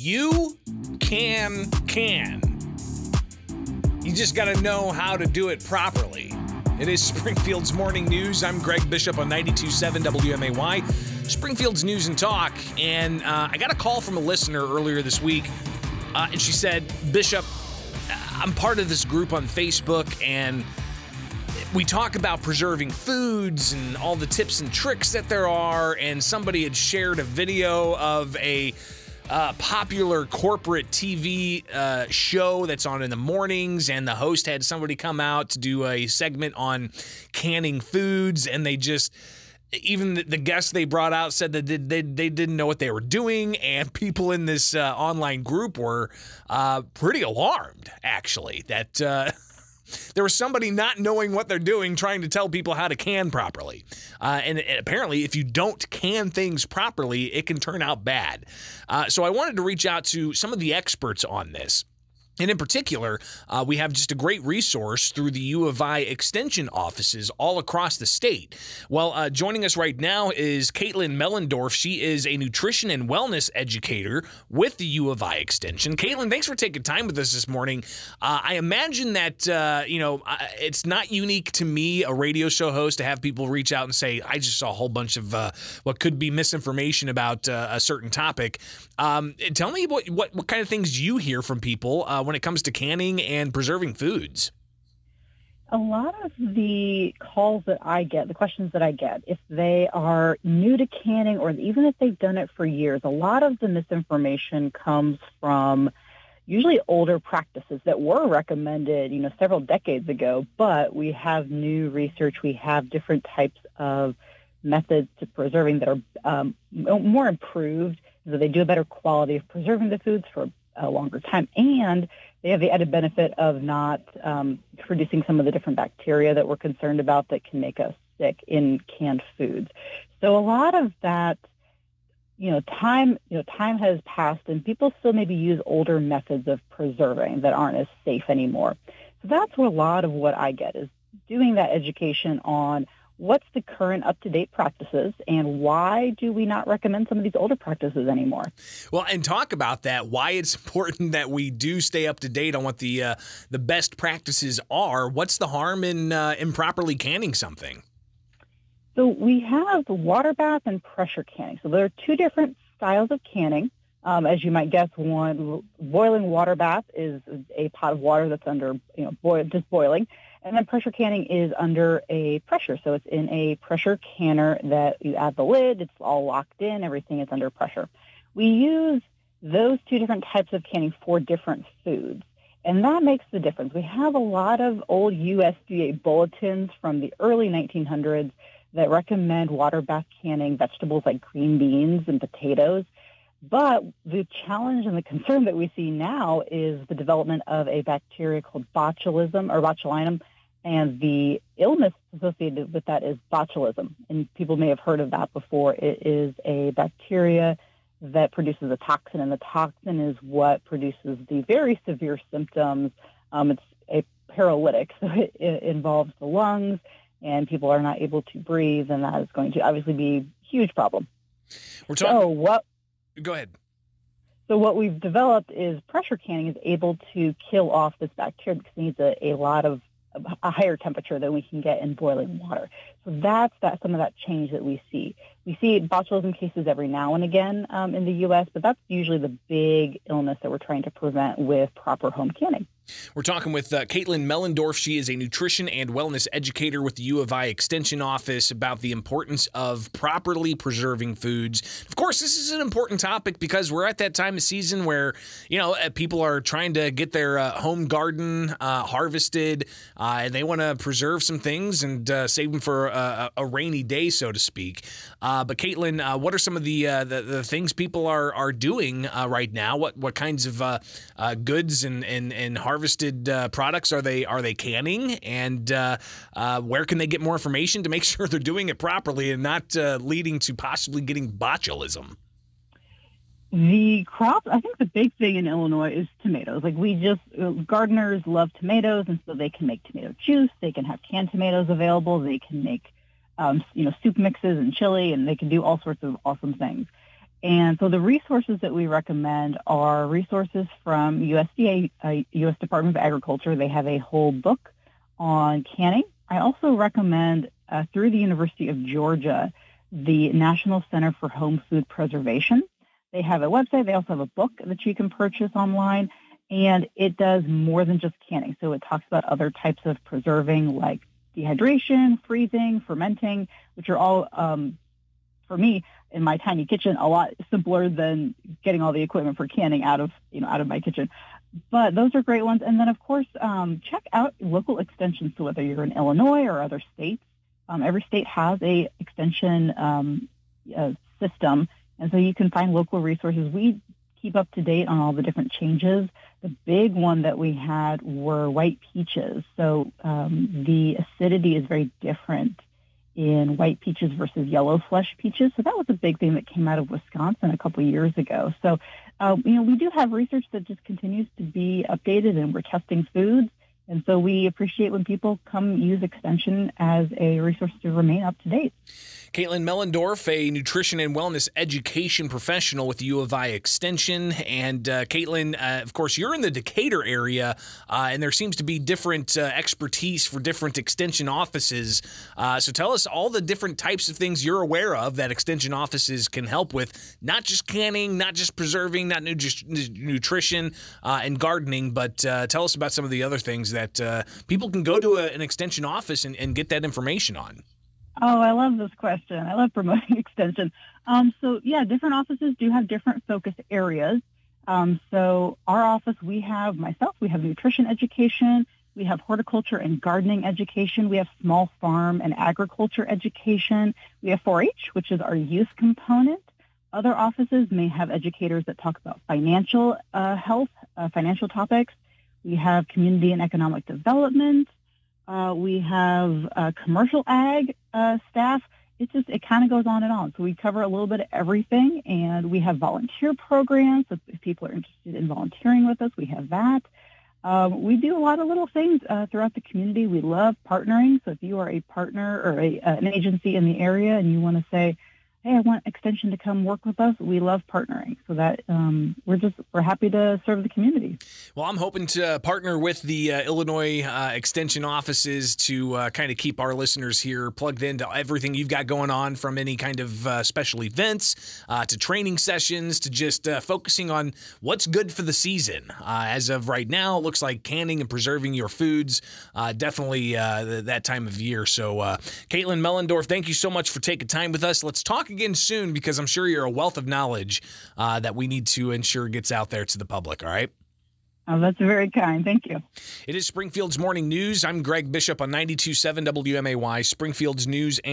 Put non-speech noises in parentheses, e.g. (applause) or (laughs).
You can can. You just got to know how to do it properly. It is (laughs) Springfield's Morning News. I'm Greg Bishop on 92.7 WMAY. Springfield's News and Talk. And uh, I got a call from a listener earlier this week. Uh, and she said, Bishop, I'm part of this group on Facebook and we talk about preserving foods and all the tips and tricks that there are. And somebody had shared a video of a uh, popular corporate TV uh, show that's on in the mornings, and the host had somebody come out to do a segment on canning foods, and they just even the, guests they brought out said that they, they, they, didn't know what they were doing, and (laughs) people in this uh, online group were uh, pretty alarmed, actually, that uh, (laughs) there was somebody not knowing what they're doing trying to tell people how to can properly. Uh, and, apparently, if you don't can things properly, it can turn out bad. Uh, so I wanted to reach out to some of the experts on this. And in particular, uh, we have just a great resource through the U of I extension offices all across the state. Well, uh, joining us right now is Caitlin Mellendorf. She is a nutrition and wellness educator with the U of I extension. Caitlin, thanks for taking time with us this morning. Uh, I imagine that, uh, you know, it's not unique to me, a radio show host, to have people reach out and say, I just saw a whole bunch of uh, what could be misinformation about uh, a certain topic. Um, tell me what, what, what kind of things you hear from people when it comes to canning and preserving foods? A lot of the calls that I get, the questions that I get, if they are new to canning or even if they've done it for years, a lot of the misinformation comes from usually older practices that were recommended, you know, several decades ago, but we have new research, we have different types of methods to preserving that are um, more improved, so they do a better quality of preserving the foods for a longer time. And they have the added benefit of not um, producing some of the different bacteria that we're concerned about that can make us sick in canned foods. So a lot of that, you know, time, you know, time has passed and people still maybe use older methods of preserving that aren't as safe anymore. So that's what a lot of what I get is doing that education on what's the current up-to-date practices and why do we not recommend some of these older practices anymore? Well and talk about that why it's (laughs) important that we do stay up to date on what the uh, the best practices are. What's the harm in uh, improperly canning something? So we have water bath and pressure canning. So there are two different styles of canning. Um, as you might guess, one boiling water bath is a pot of water that's under, you know, boil, just boiling, and then pressure canning is under a pressure. So it's in a pressure canner that you add the lid, it's all locked in, everything is under pressure. We use those two different types of canning for different foods. And that makes the difference. We have a lot of old USDA bulletins from the early 1900s that recommend water bath canning vegetables like green beans and potatoes. But the challenge and the concern that we see now is the development of a bacteria called botulism or botulinum, and the illness associated with that is botulism. And people may have heard of that before. It is a bacteria that produces a toxin, and the toxin is what produces the very severe symptoms. Um, it's a paralytic, (laughs) so it, it involves the lungs, and people are not able to breathe, and that is going to obviously be a huge problem. We're talking. So what Go ahead. So what we've developed is pressure canning is able to kill off this bacteria because it needs a, a lot of a higher temperature than we can get in boiling water. So that's that some of that change that we see. We see botulism cases every now and again um, in the U.S., but that's usually the big illness that we're trying to prevent with proper home canning. We're talking with uh, Caitlin Mellendorf. She is a nutrition and wellness educator with the U of I Extension Office about the importance of properly preserving foods. Of course, this is an important topic because we're at that time of season where, you know, uh, people are trying to get their uh, home garden uh, harvested uh, and they want to preserve some things and uh, save them for a, a, rainy day, so to speak. but, Caitlin, what are some of the, the, the, things people are, are doing right now? What, what kinds of goods and, and, and harvest harvested uh, products are they are they canning, and uh, uh, where can they get more information to make (laughs) sure they're doing it properly and not uh, leading to possibly getting botulism? The crop, I think the big thing in Illinois is tomatoes. Like we just, gardeners love tomatoes, and so they can make tomato juice. They can have canned tomatoes available. They can make, um, you know, soup mixes and chili, and they can do all sorts of awesome things. And so the resources that we recommend are resources from USDA, uh, U.S. Department of Agriculture. They have a whole book on canning. I also recommend uh, through the University of Georgia, the National Center for Home Food Preservation. They have a website. They also have a book that you can purchase online, and it does more than just canning. So it talks about other types of preserving like dehydration, freezing, fermenting, which are all, um, for me, in my tiny kitchen, a lot simpler than getting all the equipment for canning out of, you know, out of my kitchen. But those are great ones. And then, of course, um, check out local extensions. So whether you're in Illinois or other states, um, every state has a extension um, uh, system, and so you can find local resources. We keep up to date on all the different changes. The big one that we had were white peaches. So um, the acidity is very different in white peaches versus yellow flesh peaches. So that was a big thing that came out of Wisconsin a couple years ago. So, uh, you know, we do have research that just continues to be updated and we're testing foods. And so we appreciate when people come use Extension as a resource to remain up to date. Caitlin Mellendorf, a nutrition and wellness education professional with U of I Extension. And uh, Caitlin, uh, of course, you're in the Decatur area, uh, and there seems to be different uh, expertise for different Extension offices. Uh, so tell us all the different types of things you're aware of that Extension offices can help with, not just canning, not just preserving, not just nutrition uh, and gardening, but tell us about some of the other things that people can go to a, an Extension office and, and get that information on. Oh, I love this question. I love promoting (laughs) extension. Um, so yeah, different offices do have different focus areas. Um, so our office, we have myself, we have nutrition education, we have horticulture and gardening education, we have small farm and agriculture education, we have 4-H, which is our youth component. Other offices may have educators that talk about financial uh, health, uh, financial topics. We have community and economic development. Uh, we have uh, commercial ag uh, staff. It just it kind of goes on and on. So we cover a little bit of everything, and we have volunteer programs. So if people are interested in volunteering with us, we have that. Um, we do a lot of little things uh, throughout the community. We love partnering. So if you are a partner or a, an agency in the area and you want to say, hey, I want Extension to come work with us. We love partnering, so that um, we're just we're happy to serve the community. Well, I'm hoping to partner with the uh, Illinois uh, Extension offices to uh, kind of keep our listeners here plugged into everything you've got going on, from any kind of uh, special events uh, to training sessions to just uh, focusing on what's good for the season. as of right now, it looks like canning and preserving your foods definitely that time of year. So, Caitlin Mellendorf, thank you so much for taking time with us. Let's talk again soon because I'm sure you're a wealth of knowledge uh, that we need to ensure gets out there to the public. All right. Oh, that's very kind. Thank you. It is Springfield's Morning News. I'm Greg Bishop on 92.7 WMAY, Springfield's News.